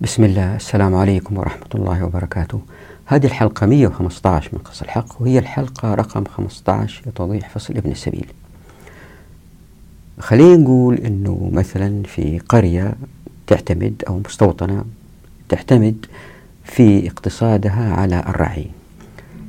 بسم الله. السلام عليكم ورحمة الله وبركاته. هذه الحلقة 115 من قص الحق وهي الحلقة رقم 15 لتوضيح فصل ابن السبيل خلينا نقول أنه مثلا في قرية تعتمد أو مستوطنة تعتمد في اقتصادها على الرعي.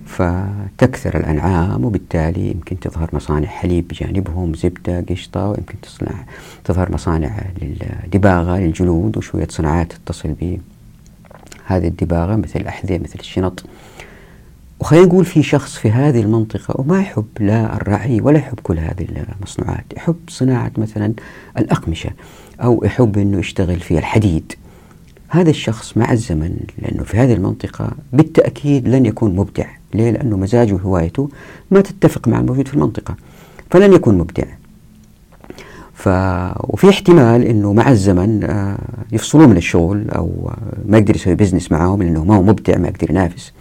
فتكثر الأنعام وبالتالي يمكن تظهر مصانع حليب بجانبهم زبدة قشطة ويمكن تصنع تظهر مصانع للدباغة للجلود وشوية صناعات تتصل بهذه الدباغة مثل الأحذية مثل الشنط. وخلينا نقول في شخص في هذه المنطقة وما يحب لا الرعي ولا يحب كل هذه المصنوعات يحب صناعة مثلا الأقمشة أو يحب أنه يشتغل في الحديد. هذا الشخص مع الزمن لأنه في هذه المنطقة بالتأكيد لن يكون مبدع. ليه؟ لأنه مزاجه وهوايته ما تتفق مع الموجود في المنطقة فلن يكون مبدع. ف... وفي احتمال إنه مع الزمن آه يفصلوه من الشغل أو ما يقدر يسوي بزنس معاهم لأنه ما هو مبدع ما يقدر ينافس.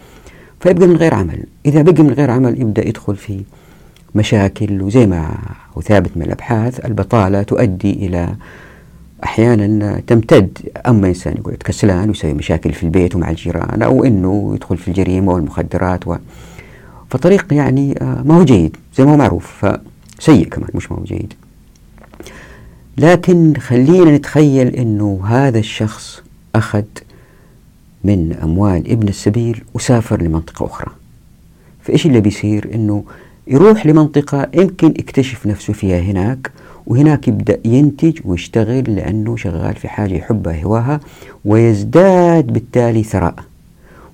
فيبقى من غير عمل. إذا بقي من غير عمل يبدأ يدخل في مشاكل وزي ما هو ثابت من الأبحاث البطالة تؤدي إلى أحيانا تمتد أما إنسان يقعد كسلان ويسوي مشاكل في البيت ومع الجيران أو إنه يدخل في الجريمة والمخدرات و فطريق يعني ما هو جيد زي ما هو معروف فسيء كمان مش ما هو جيد. لكن خلينا نتخيل إنه هذا الشخص أخذ من أموال ابن السبيل وسافر لمنطقة أخرى. فإيش اللي بيصير؟ إنه يروح لمنطقة يمكن يكتشف نفسه فيها هناك وهناك يبدأ ينتج ويشتغل لأنه شغال في حاجة يحبها هواها ويزداد بالتالي ثراء.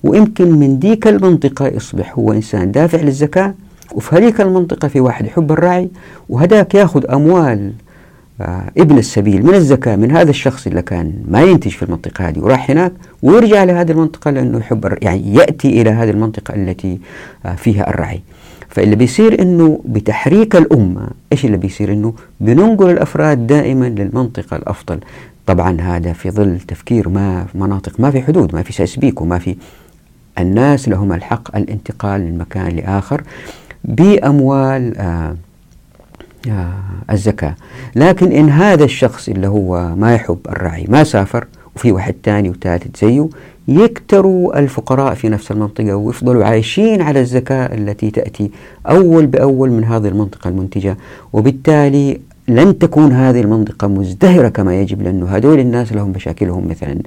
ويمكن من ديك المنطقة يصبح هو إنسان دافع للزكاة وفي هذيك المنطقة في واحد يحب الراعي وهداك ياخذ أموال آه ابن السبيل من الزكاة من هذا الشخص اللي كان ما ينتج في المنطقة هذه وراح هناك ويرجع لهذه المنطقة لأنه يحب يعني يأتي إلى هذه المنطقة التي آه فيها الرعي. فاللي بيصير إنه بتحريك الأمة إيش اللي بيصير إنه بننقل الأفراد دائما للمنطقة الأفضل. طبعا هذا في ظل تفكير ما في مناطق ما في حدود ما في ساسبيك وما في الناس لهم الحق الانتقال من مكان لآخر بأموال آه آه الزكاة. لكن إن هذا الشخص اللي هو ما يحب الرعي ما سافر وفي واحد ثاني وثالث زيه يكتروا الفقراء في نفس المنطقة ويفضلوا عايشين على الزكاة التي تأتي أول بأول من هذه المنطقة المنتجة. وبالتالي لن تكون هذه المنطقة مزدهرة كما يجب لأنه هذول الناس لهم مشاكلهم مثلا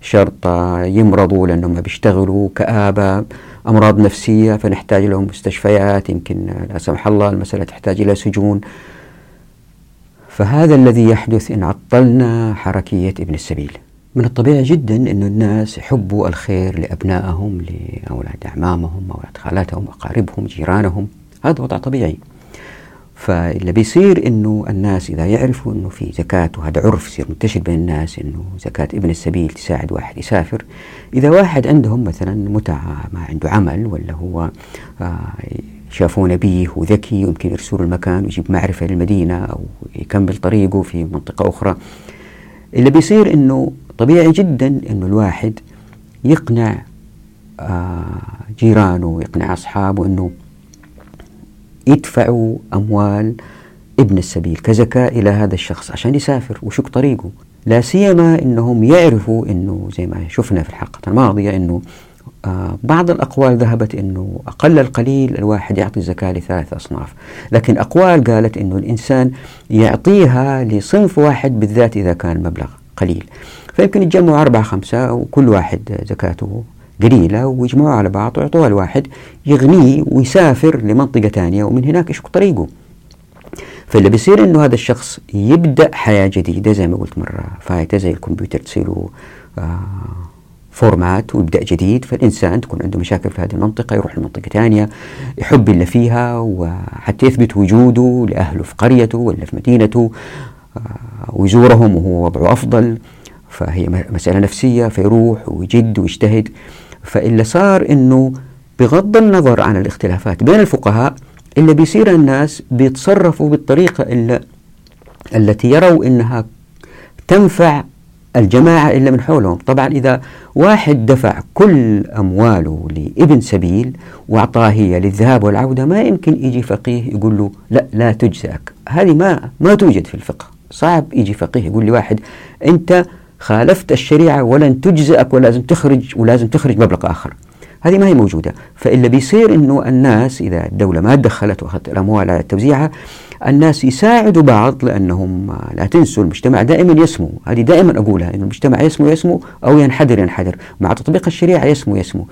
شرطة يمرضوا لأنهم بيشتغلوا كآبة أمراض نفسية فنحتاج لهم مستشفيات يمكن لا سمح الله المسألة تحتاج إلى سجون. فهذا الذي يحدث إن عطلنا حركية ابن السبيل. من الطبيعي جدا أن الناس يحبوا الخير لأبنائهم لأولاد أعمامهم أولاد خالاتهم أقاربهم جيرانهم. هذا وضع طبيعي. فاللي بيصير أنه الناس إذا يعرفوا أنه في زكاة وهذا عرف يصير منتشر بين الناس أنه زكاة ابن السبيل تساعد واحد يسافر. إذا واحد عندهم مثلا متعة ما عنده عمل ولا هو آه شافوه نبيه وذكي يمكن يرسلوا المكان ويجيب معرفة للمدينة أو يكمل طريقه في منطقة أخرى. اللي بيصير أنه طبيعي جدا إنه الواحد يقنع آه جيرانه ويقنع أصحابه إنه يدفعوا أموال ابن السبيل كزكاة إلى هذا الشخص عشان يسافر وشق طريقه؟ لا سيما إنهم يعرفوا إنه زي ما شفنا في الحلقة الماضية إنه آه بعض الأقوال ذهبت أنه أقل القليل الواحد يعطي الزكاة لثلاث أصناف لكن أقوال قالت أنه الإنسان يعطيها لصنف واحد بالذات إذا كان المبلغ قليل. فيمكن يتجمعوا أربعة خمسة وكل واحد زكاته قليلة ويجمعوها على بعض ويعطوها لواحد يغنيه ويسافر لمنطقة ثانية ومن هناك يشق طريقه. فاللي بيصير إنه هذا الشخص يبدأ حياة جديدة زي ما قلت مرة. فايتة زي الكمبيوتر تصير آه فورمات ويبدأ جديد. فالإنسان تكون عنده مشاكل في هذه المنطقة يروح لمنطقة ثانية يحب اللي فيها وحتى يثبت وجوده لأهله في قريته ولا في مدينته. ويزورهم وهو وضعه أفضل فهي مسألة نفسية فيروح ويجد ويجتهد. فاللي صار إنه بغض النظر عن الاختلافات بين الفقهاء اللي بيصير الناس بيتصرفوا بالطريقة التي يروا إنها تنفع الجماعة اللي من حولهم. طبعا إذا واحد دفع كل أمواله لابن سبيل وأعطاه هي للذهاب والعودة ما يمكن يجي فقيه يقول له لا لا تجزئك هذه ما ما توجد في الفقه. صعب يجي فقيه يقول لواحد أنت خالفت الشريعة ولن تجزئك ولازم تخرج ولازم تخرج مبلغ آخر. هذه ما هي موجودة. فإلا بيصير أنه الناس إذا الدولة ما تدخلت وأخذت الأموال على توزيعها الناس يساعدوا بعض لأنهم لا تنسوا المجتمع دائما يسمو. هذه دائما أقولها أن المجتمع يسمو يسمو أو ينحدر ينحدر. مع تطبيق الشريعة يسمو يسمو.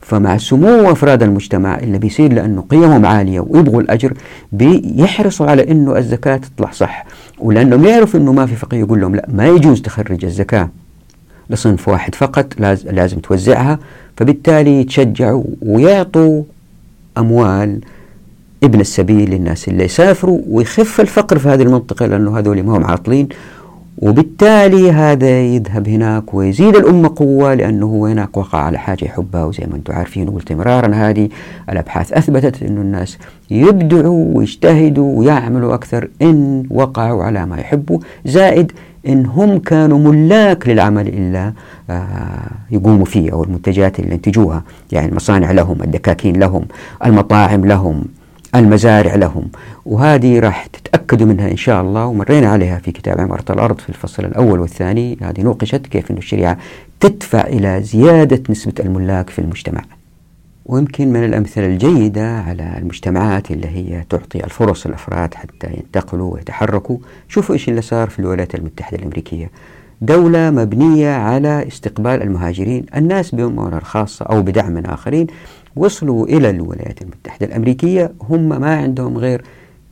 فمع سمو أفراد المجتمع اللي بيصير لأنه قيمهم عالية ويبغوا الأجر بيحرصوا على أنه الزكاة تطلع صح. ولأنهم يعرفوا أنه ما في فقيه يقول لهم لا ما يجوز تخرج الزكاة لصنف واحد فقط لازم توزعها. فبالتالي يتشجعوا ويعطوا أموال ابن السبيل للناس اللي يسافروا ويخف الفقر في هذه المنطقة لأنه هذول ما هم عاطلين. وبالتالي هذا يذهب هناك ويزيد الأمة قوة لأنه هو هناك وقع على حاجة يحبها وزي ما أنتم عارفين وقلت مرارا هذه الأبحاث أثبتت أنه الناس يبدعوا ويجتهدوا ويعملوا أكثر إن وقعوا على ما يحبوا زائد إن هم كانوا ملاك للعمل إلا آه، يقوموا فيه أو المنتجات اللي ينتجوها يعني المصانع لهم الدكاكين لهم المطاعم لهم المزارع لهم. وهذه راح تتأكدوا منها إن شاء الله ومرينا عليها في كتاب عمارة الأرض في الفصل الأول والثاني. هذه نوقشت كيف أن الشريعة تدفع إلى زيادة نسبة الملاك في المجتمع. ويمكن من الأمثلة الجيدة على المجتمعات اللي هي تعطي الفرص للأفراد حتى ينتقلوا ويتحركوا. شوفوا إيش اللي صار في الولايات المتحدة الأمريكية. دولة مبنية على استقبال المهاجرين الناس بأمور خاصة أو بدعم من آخرين. وصلوا إلى الولايات المتحدة الأمريكية. هم ما عندهم غير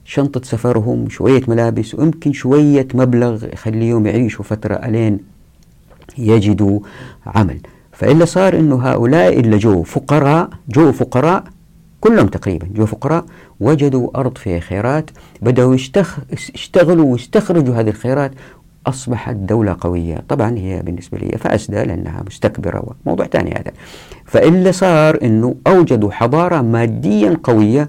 شنطة سفرهم شوية ملابس ويمكن شوية مبلغ يخليهم يعيشوا فترة ألين يجدوا عمل. فإلا صار أنه هؤلاء اللي جو فقراء جو فقراء كلهم تقريبا جو فقراء وجدوا أرض فيها خيرات بدأوا يشتغ... يشتغلوا ويستخرجوا هذه الخيرات أصبحت دولة قوية. طبعا هي بالنسبة لي فاسدة لأنها مستكبرة موضوع ثاني هذا. فإلا صار أنه أوجدوا حضارة ماديا قوية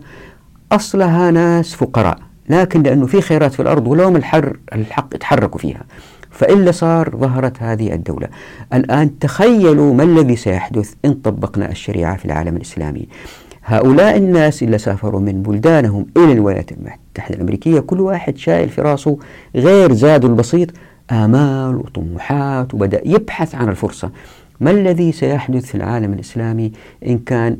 أصلها ناس فقراء لكن لأنه في خيرات في الأرض ولهم الحر الحق يتحركوا فيها. فإلا صار ظهرت هذه الدولة. الآن تخيلوا ما الذي سيحدث إن طبقنا الشريعة في العالم الإسلامي. هؤلاء الناس اللي سافروا من بلدانهم إلى الولايات المتحدة الأمريكية كل واحد شايل في راسه غير زاده البسيط آمال وطموحات وبدأ يبحث عن الفرصة. ما الذي سيحدث في العالم الإسلامي إن كان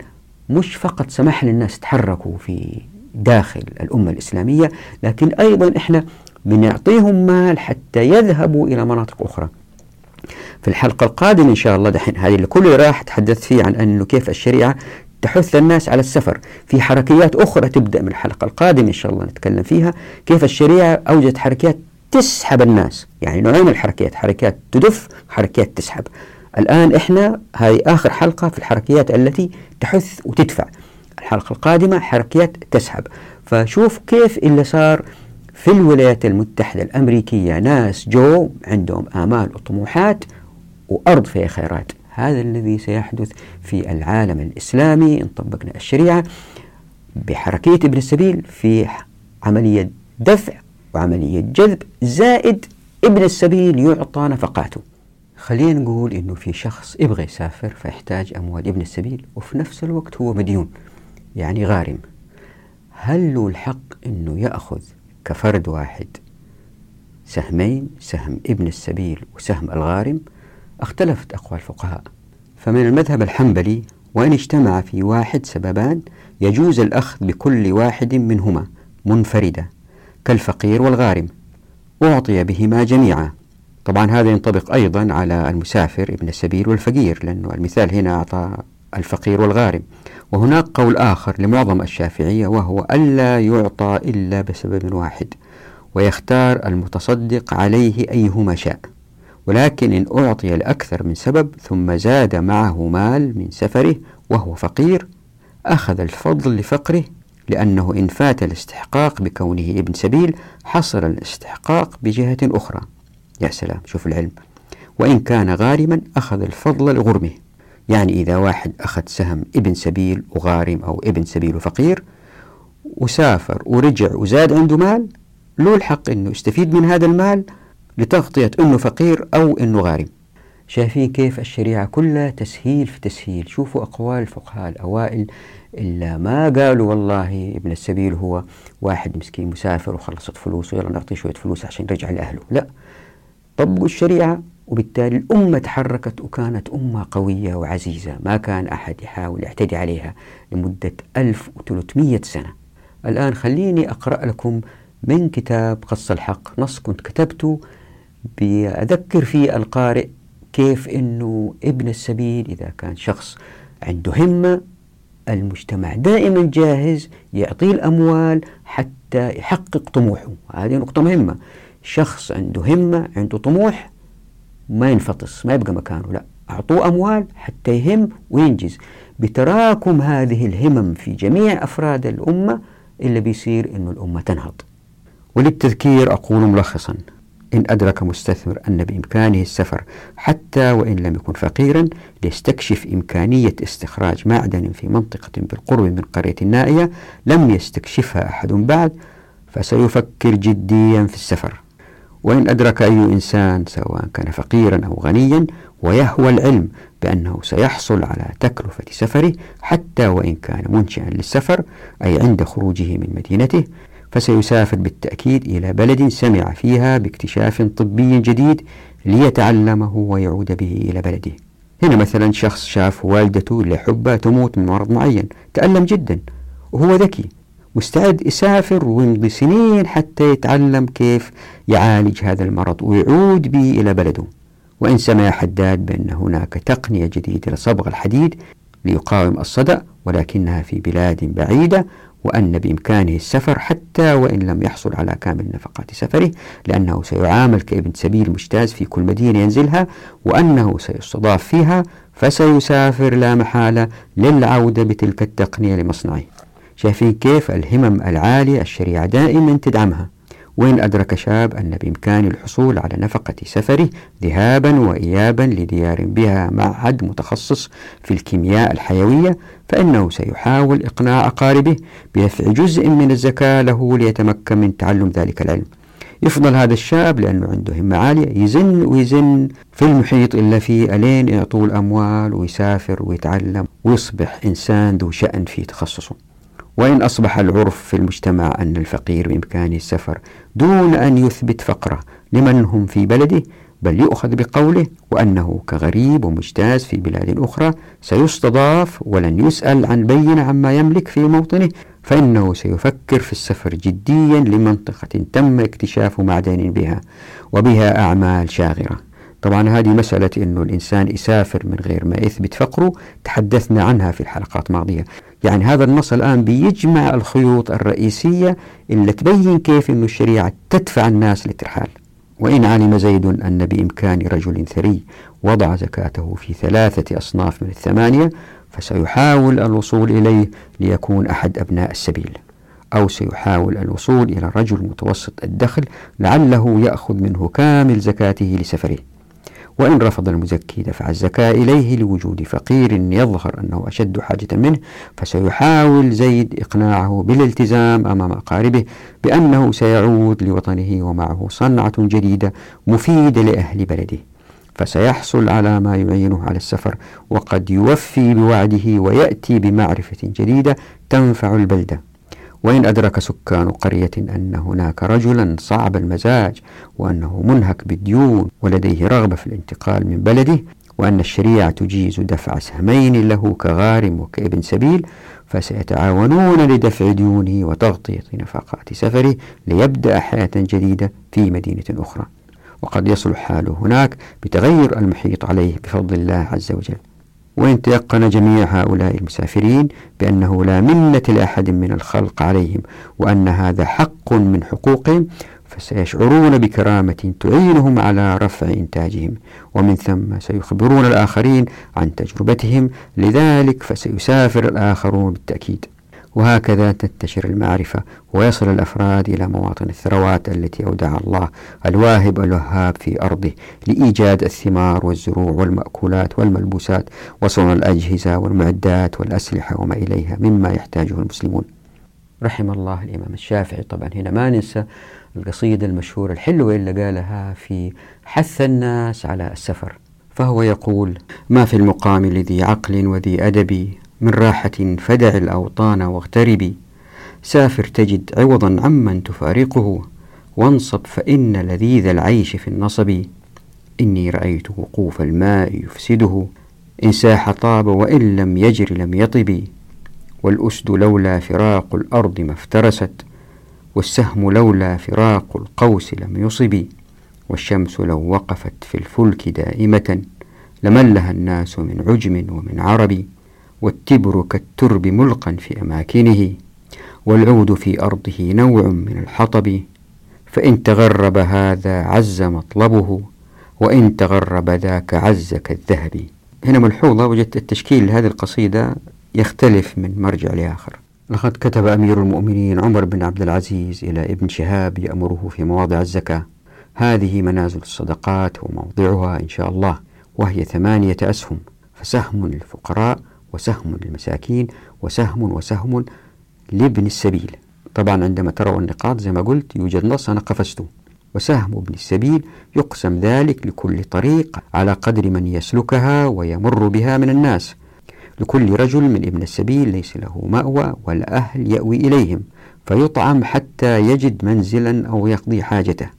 مش فقط سمح للناس تحركوا في داخل الأمة الإسلامية لكن أيضا إحنا بنعطيهم مال حتى يذهبوا إلى مناطق أخرى. في الحلقة القادمة إن شاء الله دحين هذه اللي كل راح تحدث فيه عن أنه كيف الشريعة تحث الناس على السفر. في حركيات أخرى تبدأ من الحلقة القادمة إن شاء الله نتكلم فيها. كيف الشريعة أوجدت حركات تسحب الناس؟ يعني نوعين من الحركات حركات تدف حركات تسحب. الآن إحنا هذه آخر حلقة في الحركيات التي تحث وتدفع. الحلقة القادمة حركيات تسحب. فشوف كيف اللي صار في الولايات المتحدة الأمريكية. ناس جو عندهم آمال وطموحات وأرض فيها خيرات. هذا الذي سيحدث في العالم الإسلامي. إن طبقنا الشريعة بحركية ابن السبيل في عملية دفع وعملية جذب زائد ابن السبيل يعطى نفقاته. خلينا نقول إنه في شخص يبغى يسافر فيحتاج أموال ابن السبيل وفي نفس الوقت هو مديون يعني غارم. هل له الحق إنه يأخذ كفرد واحد سهمين سهم ابن السبيل وسهم الغارم؟ اختلفت أقوال الفقهاء. فمن المذهب الحنبلي وإن اجتمع في واحد سببان يجوز الأخذ بكل واحد منهما منفردة كالفقير والغارم أعطي بهما جميعا. طبعا هذا ينطبق أيضا على المسافر ابن السبيل والفقير لأنه المثال هنا أعطى الفقير والغارم. وهناك قول آخر لمعظم الشافعية وهو ألا يعطى إلا بسبب واحد ويختار المتصدق عليه أيهما شاء. ولكن إن أعطي لأكثر من سبب ثم زاد معه مال من سفره وهو فقير أخذ الفضل لفقره لأنه إن فات الاستحقاق بكونه ابن سبيل حصل الاستحقاق بجهة أخرى. يا سلام شوف العلم. وإن كان غارما أخذ الفضل لغرمه. يعني إذا واحد أخذ سهم ابن سبيل وغارم أو ابن سبيل وفقير وسافر ورجع وزاد عنده مال له الحق أنه يستفيد من هذا المال لتغطية أنه فقير أو أنه غارم. شايفين كيف الشريعة كلها تسهيل في تسهيل. شوفوا أقوال الفقهاء الأوائل إلا ما قالوا والله ابن السبيل هو واحد مسكين مسافر وخلصت فلوسه يلا نعطيه شوية فلوس عشان يرجع لأهله. لا طبقوا الشريعة وبالتالي الأمة تحركت وكانت أمة قوية وعزيزة. ما كان أحد يحاول يعتدي عليها لمدة 1300 سنة. الآن خليني أقرأ لكم من كتاب قص الحق. نص كنت كتبته بأذكر فيه القارئ كيف أنه ابن السبيل إذا كان شخص عنده همة المجتمع دائما جاهز يعطيه الأموال حتى يحقق طموحه. هذه نقطة مهمة. شخص عنده همة عنده طموح ما ينفطس ما يبقى مكانه لا. أعطوه أموال حتى يهم وينجز. بتراكم هذه الهمم في جميع أفراد الأمة إلا بيصير أنه الأمة تنهض. وللتذكير أقول ملخصا. إن أدرك مستثمر أن بإمكانه السفر حتى وإن لم يكن فقيرا ليستكشف إمكانية استخراج معدن في منطقة بالقرب من قرية نائية لم يستكشفها أحد بعد فسيفكر جديا في السفر. وإن أدرك أي إنسان سواء كان فقيرا أو غنيا ويهوى العلم بأنه سيحصل على تكلفة سفره حتى وإن كان منشئا للسفر أي عند خروجه من مدينته فسيسافر بالتأكيد إلى بلد سمع فيها باكتشاف طبي جديد ليتعلمه ويعود به إلى بلده. هنا مثلا شخص شاف والدته اللي تموت من مرض معين تألم جدا وهو ذكي مستعد يسافر ويمضي سنين حتى يتعلم كيف يعالج هذا المرض ويعود به إلى بلده. وإن سمع حداد بأن هناك تقنية جديدة لصبغ الحديد ليقاوم الصدأ ولكنها في بلاد بعيدة وأن بإمكانه السفر حتى وإن لم يحصل على كامل نفقات سفره لأنه سيعامل كابن سبيل مجتاز في كل مدينة ينزلها وأنه سيستضاف فيها فسيسافر لا محالة للعودة بتلك التقنية لمصنعه. شايفين كيف الهمم العالية الشريعة دائما تدعمها. وإن أدرك شاب أن بإمكانه الحصول على نفقة سفره ذهابا وإيابا لديار بها معهد متخصص في الكيمياء الحيوية فإنه سيحاول إقناع أقاربه بدفع جزء من الزكاة له ليتمكن من تعلم ذلك العلم. يفضل هذا الشاب لأنه عنده همة عالية. يزن ويزن في المحيط إلا فيه ألين يعطوه الأموال ويسافر ويتعلم ويصبح إنسان ذو شأن في تخصصه. وإن أصبح العرف في المجتمع أن الفقير بإمكانه السفر دون أن يثبت فقره لمن هم في بلده بل يؤخذ بقوله وأنه كغريب ومجتاز في بلاد أخرى سيستضاف ولن يسأل عن بينة عما يملك في موطنه فإنه سيفكر في السفر جديا لمنطقة تم اكتشاف معدن بها وبها أعمال شاغرة. طبعا هذه مسألة أنه الإنسان يسافر من غير ما يثبت فقره تحدثنا عنها في الحلقات الماضية. يعني هذا النص الآن بيجمع الخيوط الرئيسية اللي تبين كيف أن الشريعة تدفع الناس للترحال وإن علم زيد أن بإمكان رجل ثري وضع زكاته في ثلاثة أصناف من الثمانية فسيحاول الوصول إليه ليكون أحد أبناء السبيل. أو سيحاول الوصول إلى رجل متوسط الدخل لعله يأخذ منه كامل زكاته لسفره. وإن رفض المزكي دفع الزكاة إليه لوجود فقير يظهر أنه أشد حاجة منه فسيحاول زيد إقناعه بالالتزام أمام أقاربه بأنه سيعود لوطنه ومعه صنعة جديدة مفيدة لأهل بلده. فسيحصل على ما يعينه على السفر وقد يوفي بوعده ويأتي بمعرفة جديدة تنفع البلدة. وإن أدرك سكان قرية أن هناك رجلا صعب المزاج وأنه منهك بالديون ولديه رغبة في الانتقال من بلده وأن الشريعة تجيز دفع سهمين له كغارم وكإبن سبيل فسيتعاونون لدفع ديونه وتغطية نفقات سفره ليبدأ حياة جديدة في مدينة أخرى. وقد يصل حاله هناك بتغير المحيط عليه بفضل الله عز وجل. وإن تيقن جميع هؤلاء المسافرين بأنه لا منة لأحد من الخلق عليهم وأن هذا حق من حقوقهم فسيشعرون بكرامة تعينهم على رفع إنتاجهم ومن ثم سيخبرون الآخرين عن تجربتهم لذلك فسيسافر الآخرون بالتأكيد. وهكذا تنتشر المعرفة ويصل الأفراد إلى مواطن الثروات التي أودع الله الواهب الوهاب في أرضه لإيجاد الثمار والزروع والمأكولات والملبوسات وصنع الأجهزة والمعدات والأسلحة وما إليها مما يحتاجه المسلمون. رحم الله الإمام الشافعي. طبعا هنا ما ننسى القصيدة المشهورة الحلوة اللي قالها في حث الناس على السفر فهو يقول ما في المقام لذي عقل وذي أدب من راحة فدع الأوطان واغتربي سافر تجد عوضا عمن تفارقه. وانصب فإن لذيذ العيش في النصب. إني رأيت وقوف الماء يفسده. إن ساح طاب وإن لم يجر لم يطب. والأسد لولا فراق الأرض ما افترست. والسهم لولا فراق القوس لم يصب. والشمس لو وقفت في الفلك دائمة. لملها الناس من عجم ومن عرب. والتبر كالترب ملقا في أماكنه والعود في أرضه نوع من الحطب فإن تغرب هذا عز مطلبه وإن تغرب ذاك عز كالذهب. هنا ملحوظة وجدت التشكيل لهذه القصيدة يختلف من مرجع لآخر. لقد كتب أمير المؤمنين عمر بن عبد العزيز إلى ابن شهاب يأمره في مواضع الزكاة. هذه منازل الصدقات وموضعها إن شاء الله وهي ثمانية أسهم فسهم للفقراء وسهم للمساكين وسهم وسهم لابن السبيل. طبعا عندما تروا النقاط زي ما قلت يوجد نص أنا قفزته. وسهم ابن السبيل يقسم ذلك لكل طريق على قدر من يسلكها ويمر بها من الناس. لكل رجل من ابن السبيل ليس له مأوى ولا أهل يأوي إليهم فيطعم حتى يجد منزلا أو يقضي حاجته.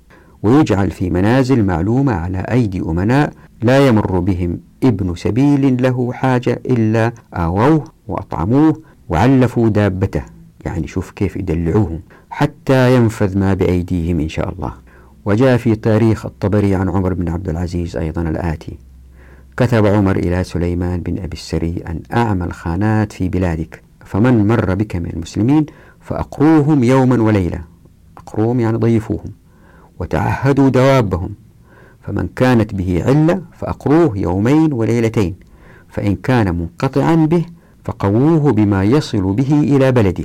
ويجعل في منازل معلومة على أيدي أمناء لا يمر بهم ابن سبيل له حاجة إلا آووه وأطعموه وعلفوا دابته. يعني شوف كيف يدلعوهم حتى ينفذ ما بأيديهم إن شاء الله. وجاء في تاريخ الطبري عن عمر بن عبد العزيز أيضا الآتي. كتب عمر إلى سليمان بن أبي السري أن أعمل خانات في بلادك فمن مر بك من المسلمين فأقروهم يوما وليلة أقروهم يعني ضيفوهم. وتعهدوا دوابهم. فمن كانت به علة فأقروه يومين وليلتين فإن كان منقطعا به فقووه بما يصل به إلى بلده.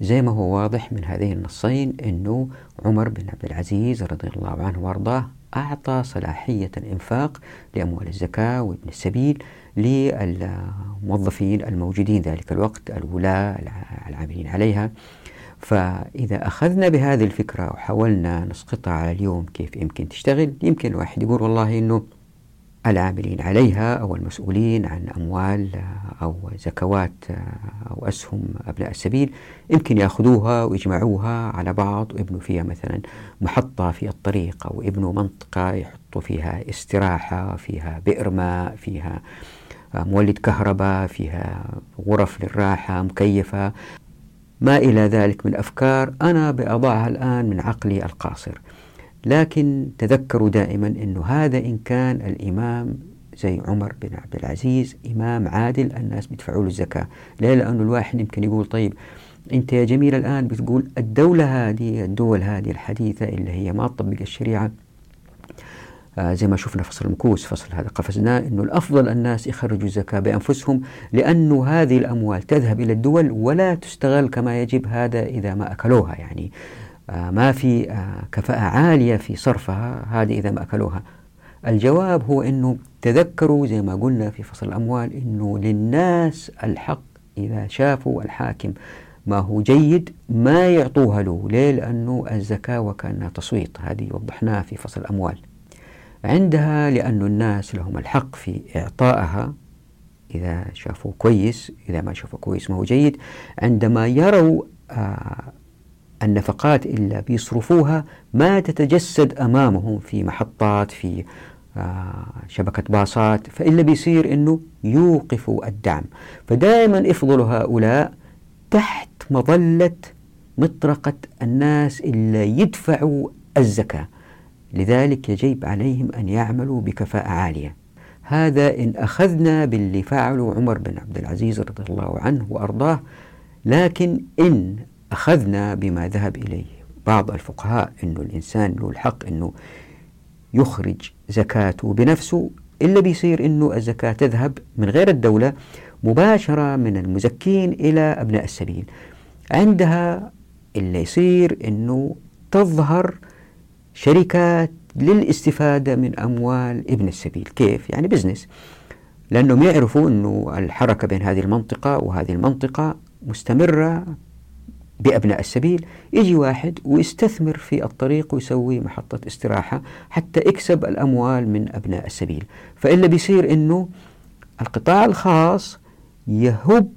زي ما هو واضح من هذين النصين أنه عمر بن عبد العزيز رضي الله عنه وأرضاه أعطى صلاحية الإنفاق لأموال الزكاة وابن السبيل للموظفين الموجودين ذلك الوقت الولاة العاملين عليها. فإذا أخذنا بهذه الفكرة وحاولنا نسقطها على اليوم كيف يمكن تشتغل يمكن الواحد يقول والله أنه العاملين عليها أو المسؤولين عن أموال أو زكوات أو أسهم أبناء السبيل يمكن يأخذوها ويجمعوها على بعض ويبنوا فيها مثلا محطة في الطريق أو يبنوا منطقة يحطوا فيها استراحة فيها بئر ماء فيها مولد كهرباء فيها غرف للراحة مكيفة. ما إلى ذلك من أفكار أنا بأضعها الآن من عقلي القاصر. لكن تذكروا دائما أنه هذا إن كان الإمام زي عمر بن عبد العزيز إمام عادل الناس بيدفعوا له الزكاة. ليه؟ لأنه الواحد يمكن يقول طيب أنت يا جميل الآن بتقول الدولة هذه الدول هذه الحديثة اللي هي ما تطبق الشريعة. زي ما شفنا فصل المكوس فصل هذا قفزناه أنه الأفضل الناس يخرجوا الزكاة بأنفسهم لأنه هذه الأموال تذهب إلى الدول ولا تستغل كما يجب هذا إذا ما أكلوها يعني آه ما في آه كفاءة عالية في صرفها هذه إذا ما أكلوها الجواب هو أنه تذكروا زي ما قلنا في فصل الأموال أنه للناس الحق إذا شافوا الحاكم ما هو جيد ما يعطوها له ليه؟ لأنه الزكاة وكأنها تصويت هذه وضحناها في فصل الأموال عندها لأن الناس لهم الحق في إعطائها. إذا شافوا كويس إذا ما شافوا كويس ما هو جيد. عندما يروا آه النفقات اللي بيصرفوها ما تتجسد أمامهم في محطات في آه شبكة باصات. فإلا بيصير أنه يوقفوا الدعم. فدائما افضلوا هؤلاء تحت مظلة مطرقة الناس اللي يدفعوا الزكاة. لذلك يجب عليهم أن يعملوا بكفاءة عالية. هذا إن أخذنا باللي فعله عمر بن عبد العزيز رضي الله عنه وأرضاه لكن إن أخذنا بما ذهب إليه. بعض الفقهاء أنه الإنسان له الحق أنه يخرج زكاته بنفسه إلا بيصير أنه الزكاة تذهب من غير الدولة مباشرة من المزكين إلى أبناء السبيل. عندها اللي يصير أنه تظهر شركات للاستفادة من أموال ابن السبيل. كيف؟ يعني بزنس. لأنهم يعرفوا أنه الحركة بين هذه المنطقة وهذه المنطقة مستمرة بأبناء السبيل. يجي واحد ويستثمر في الطريق ويسوي محطة استراحة حتى يكسب الأموال من أبناء السبيل. فإلا بيصير أنه القطاع الخاص يهب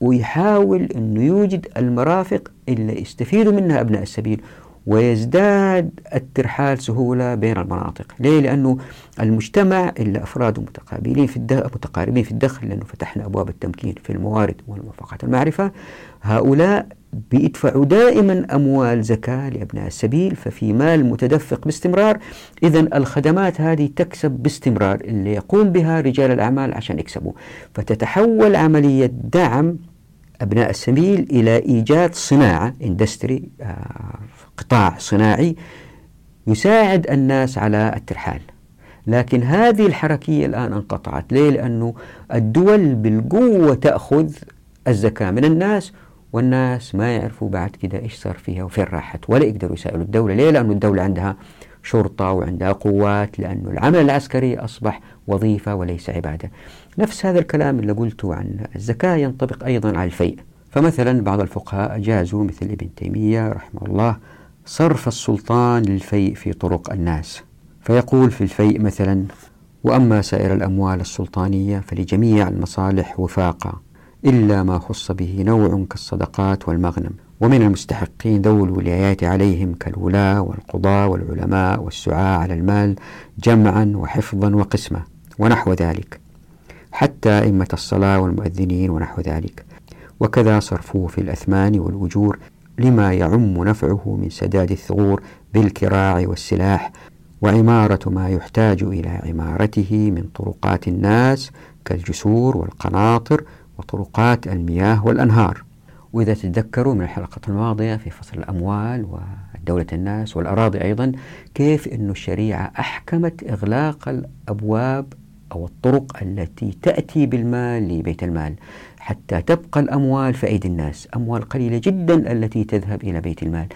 ويحاول أنه يوجد المرافق اللي يستفيدوا منها أبناء السبيل. ويزداد الترحال سهولة بين المناطق. ليه؟ لأنه المجتمع اللي أفراده متقابلين في الدخل متقاربين في الدخل لأنه فتحنا أبواب التمكين في الموارد والموافقات المعرفة. هؤلاء بيدفعوا دائما أموال زكاة لأبناء السبيل ففي مال متدفق باستمرار إذا الخدمات هذه تكسب باستمرار. اللي يقوم بها رجال الأعمال عشان يكسبوا. فتتحول عملية دعم أبناء السبيل إلى إيجاد صناعة اندستري آه، قطاع صناعي يساعد الناس على الترحال لكن هذه الحركية الآن انقطعت ليه؟ لأنه الدول بالقوة تأخذ الزكاة من الناس والناس ما يعرفوا بعد كده إيش صار فيها وفين راحت ولا يقدروا يسألوا الدولة ليه؟ لأنه الدولة عندها شرطة وعندها قوات لأنه العمل العسكري أصبح وظيفة وليس عبادة نفس هذا الكلام اللي قلته عن الزكاة ينطبق أيضا على الفيء. فمثلا بعض الفقهاء أجازوا مثل ابن تيمية رحمه الله صرف السلطان للفيء في طرق الناس. فيقول في الفيء مثلا وأما سائر الأموال السلطانية فلجميع المصالح وفاقا إلا ما خص به نوع كالصدقات والمغنم. ومن المستحقين ذو الولايات عليهم كالولاة والقضاة والعلماء والسعاة على المال جمعا وحفظا وقسمة ونحو ذلك. حتى أئمة الصلاة والمؤذنين ونحو ذلك. وكذا صرفوه في الأثمان والأجور لما يعم نفعه من سداد الثغور بالكراع والسلاح وعمارة ما يحتاج إلى عمارته من طرقات الناس كالجسور والقناطر وطرقات المياه والأنهار. وإذا تتذكروا من الحلقة الماضية في فصل الأموال ودولة الناس والأراضي أيضا كيف أن الشريعة أحكمت إغلاق الأبواب أو الطرق التي تأتي بالمال لبيت المال. حتى تبقى الأموال في أيدي الناس. أموال قليلة جدا التي تذهب إلى بيت المال.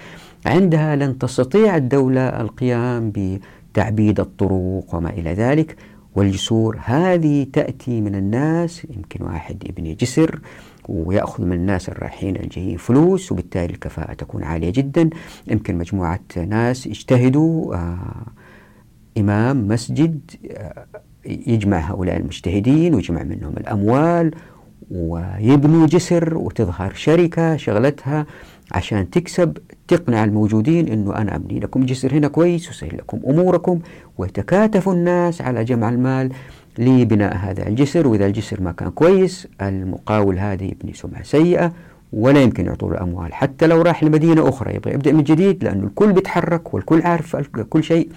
عندها لن تستطيع الدولة القيام بتعبيد الطرق وما إلى ذلك. والجسور هذه تأتي من الناس. يمكن واحد يبني جسر ويأخذ من الناس الرايحين الجايين فلوس وبالتالي الكفاءة تكون عالية جدا. يمكن مجموعة ناس يجتهدوا آه إمام مسجد آه يجمع هؤلاء المجتهدين ويجمع منهم الأموال ويبنوا جسر وتظهر شركة شغلتها عشان تكسب تقنع الموجودين إنه أنا أبني لكم جسر هنا كويس وسهل لكم أموركم ويتكاتف الناس على جمع المال لبناء هذا الجسر. وإذا الجسر ما كان كويس المقاول هذا يبني سمعة سيئة ولا يمكن يعطوا له اموال حتى لو راح لمدينة أخرى يبغى يبدأ من جديد لأنه الكل بيتحرك والكل عارف كل شيء.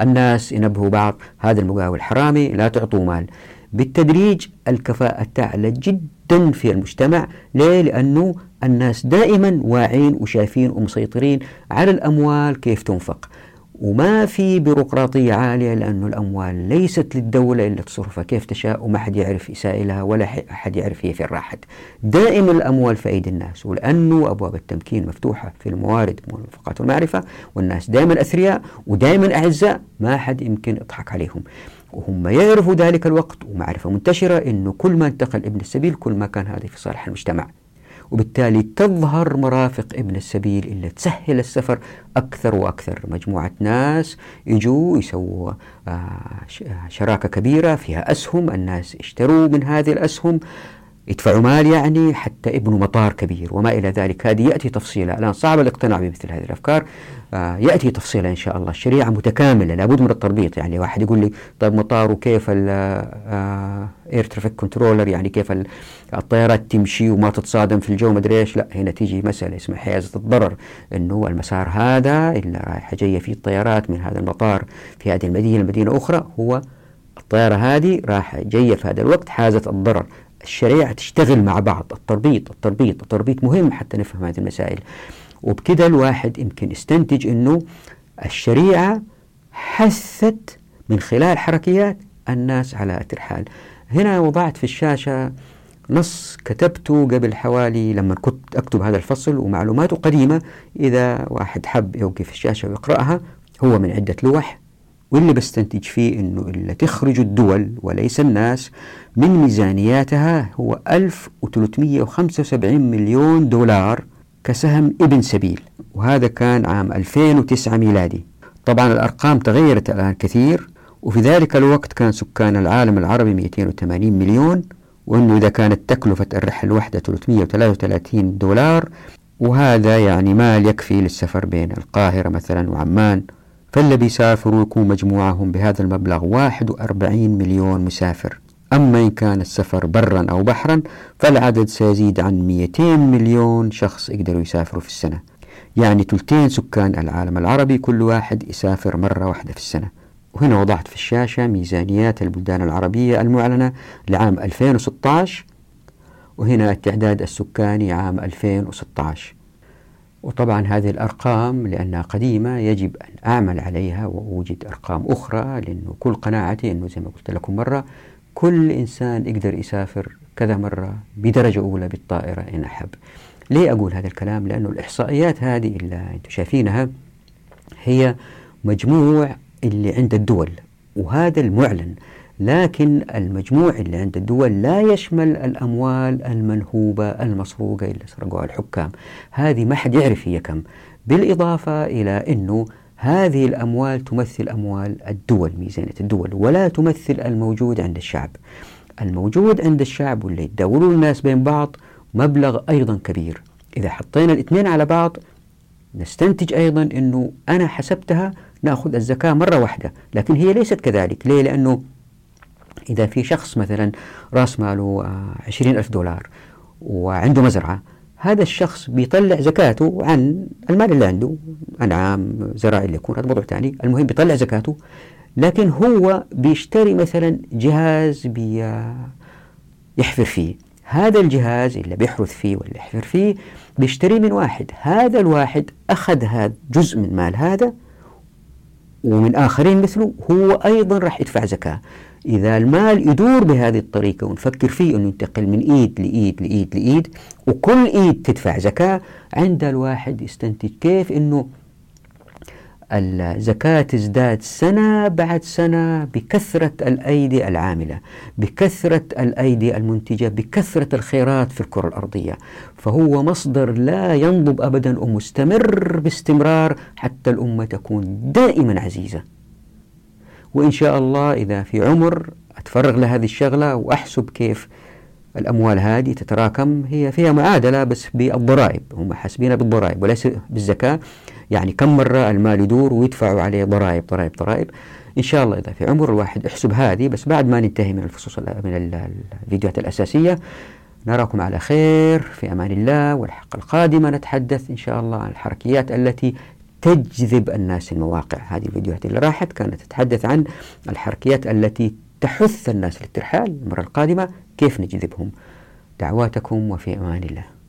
الناس ينبهوا بعض هذا المقاول حرامي لا تعطوه مال. بالتدريج الكفاءة تعلى جدا في المجتمع. ليه؟ لأنه الناس دائما واعين وشايفين ومسيطرين على الأموال كيف تنفق. وما في بيروقراطية عالية لأنه الأموال ليست للدولة إلا تصرفها. كيف تشاء؟ وما حد يعرف يسائلها ولا حد يعرف هي فين راحت. دائما الأموال في أيدي الناس ولأنه أبواب التمكين مفتوحة في الموارد والمنفقات والمعرفة والناس دائما أثرياء ودائما أعزاء ما حد يمكن يضحك عليهم. وهم يعرفوا ذلك الوقت ومعرفة منتشرة أنه كل ما انتقل ابن السبيل كل ما كان هذا في صالح المجتمع. وبالتالي تظهر مرافق ابن السبيل اللي تسهل السفر أكثر وأكثر. مجموعة ناس يجوا يسووا آه، شراكة كبيرة فيها أسهم. الناس يشتروا من هذه الأسهم. يدفعوا مال يعني حتى يبنوا مطار كبير وما إلى ذلك. هذه يأتي تفصيلها الآن صعب الاقتناع بمثل هذه الأفكار. آه يأتي تفصيلها إن شاء الله. الشريعة متكاملة لابد من التربيط. يعني واحد يقول لي طيب مطار وكيف air traffic controller يعني كيف الطيارات تمشي وما تتصادم في الجو؟ مدري إيش. لا هنا تيجي مسألة اسمها حيازة الضرر. إنه المسار هذا اللي رايحة جاية فيه الطيارات من هذا المطار في هذه المدينة. لمدينة أخرى هو الطيارة هذه راح جاية في هذا الوقت حازت الضرر. الشريعة تشتغل مع بعض. التربيط التربيط التربيط مهم حتى نفهم هذه المسائل. وبكده الواحد يمكن يستنتج أنه الشريعة حثت من خلال حركيات الناس على الترحال هنا وضعت في الشاشة نص كتبته قبل حوالي لما كنت أكتب هذا الفصل ومعلوماته قديمة. إذا واحد حب يوقف الشاشة ويقرأها هو من عدة لوح واللي بستنتج فيه أنه اللي تخرج الدول وليس الناس من ميزانياتها هو 1375 مليون دولار كسهم ابن سبيل وهذا كان عام 2009 ميلادي. طبعا الأرقام تغيرت الآن كثير وفي ذلك الوقت كان سكان العالم العربي 280 مليون وأنه إذا كانت تكلفة الرحلة الواحدة 333 دولار وهذا يعني مال يكفي للسفر بين القاهرة مثلا وعمان. بيسافروا يكون مجموعهم بهذا المبلغ 41 مليون مسافر. أما إن كان السفر برا أو بحرا فالعدد سيزيد عن 200 مليون شخص يقدروا يسافروا في السنة. يعني ثلثين سكان العالم العربي كل واحد يسافر مرة واحدة في السنة. وهنا وضعت في الشاشة ميزانيات البلدان العربية المعلنة لعام 2016 وهنا التعداد السكاني عام 2016 وطبعا هذه الأرقام لأنها قديمة يجب أن أعمل عليها وأوجد أرقام أخرى لأنه كل قناعتي أنه زي ما قلت لكم مرة كل إنسان يقدر يسافر كذا مرة بدرجة أولى بالطائرة إن أحب. ليه أقول هذا الكلام؟ لأنه الإحصائيات هذه اللي أنتم شايفينها هي مجموع اللي عند الدول وهذا المعلن. لكن المجموع اللي عند الدول لا يشمل الأموال المنهوبة المسروقة اللي سرقوها الحكام. هذه ما حد يعرف هي كم. بالإضافة إلى أنه هذه الأموال تمثل أموال الدول ميزانية الدول ولا تمثل الموجود عند الشعب. الموجود عند الشعب واللي يدوروا الناس بين بعض مبلغ أيضا كبير. إذا حطينا الاثنين على بعض نستنتج أيضا أنه أنا حسبتها نأخذ الزكاة مرة واحدة لكن هي ليست كذلك. ليه؟ لأنه إذا في شخص مثلا رأس ماله آه، عشرين ألف دولار وعنده مزرعة هذا الشخص بيطلع زكاته عن المال اللي عنده أنعام زراعي اللي يكون هذا موضوع ثاني المهم بيطلع زكاته لكن هو بيشتري مثلا جهاز بي يحفر فيه. هذا الجهاز اللي بيحرث فيه ولا يحفر فيه بيشتريه من واحد. هذا الواحد أخذ هذا جزء من مال هذا ومن آخرين مثله هو أيضا راح يدفع زكاة. إذا المال يدور بهذه الطريقة ونفكر فيه أنه ينتقل من إيد لإيد لإيد لإيد وكل إيد تدفع زكاة عند الواحد يستنتج كيف أنه الزكاة تزداد سنة بعد سنة بكثرة الأيدي العاملة بكثرة الأيدي المنتجة بكثرة الخيرات في الكرة الأرضية. فهو مصدر لا ينضب أبدا ومستمر باستمرار حتى الأمة تكون دائما عزيزة. وإن شاء الله إذا في عمر أتفرغ لهذه الشغلة وأحسب كيف الأموال هذه تتراكم هي فيها معادلة بس بالضرائب هم حاسبينها بالضرائب وليس بالزكاة. يعني كم مرة المال يدور ويدفعوا عليه ضرائب ضرائب ضرائب. إن شاء الله إذا في عمر الواحد احسب هذه بس بعد ما ننتهي من الفصوص من الفيديوهات الأساسية نراكم على خير في أمان الله والحلقة القادمة نتحدث إن شاء الله عن الحركيات التي تجذب الناس المواقع. هذه الفيديوهات اللي راحت كانت تتحدث عن الحركيات التي تحث الناس للترحال المرة القادمة. كيف نجذبهم؟ دعواتكم وفي أمان الله.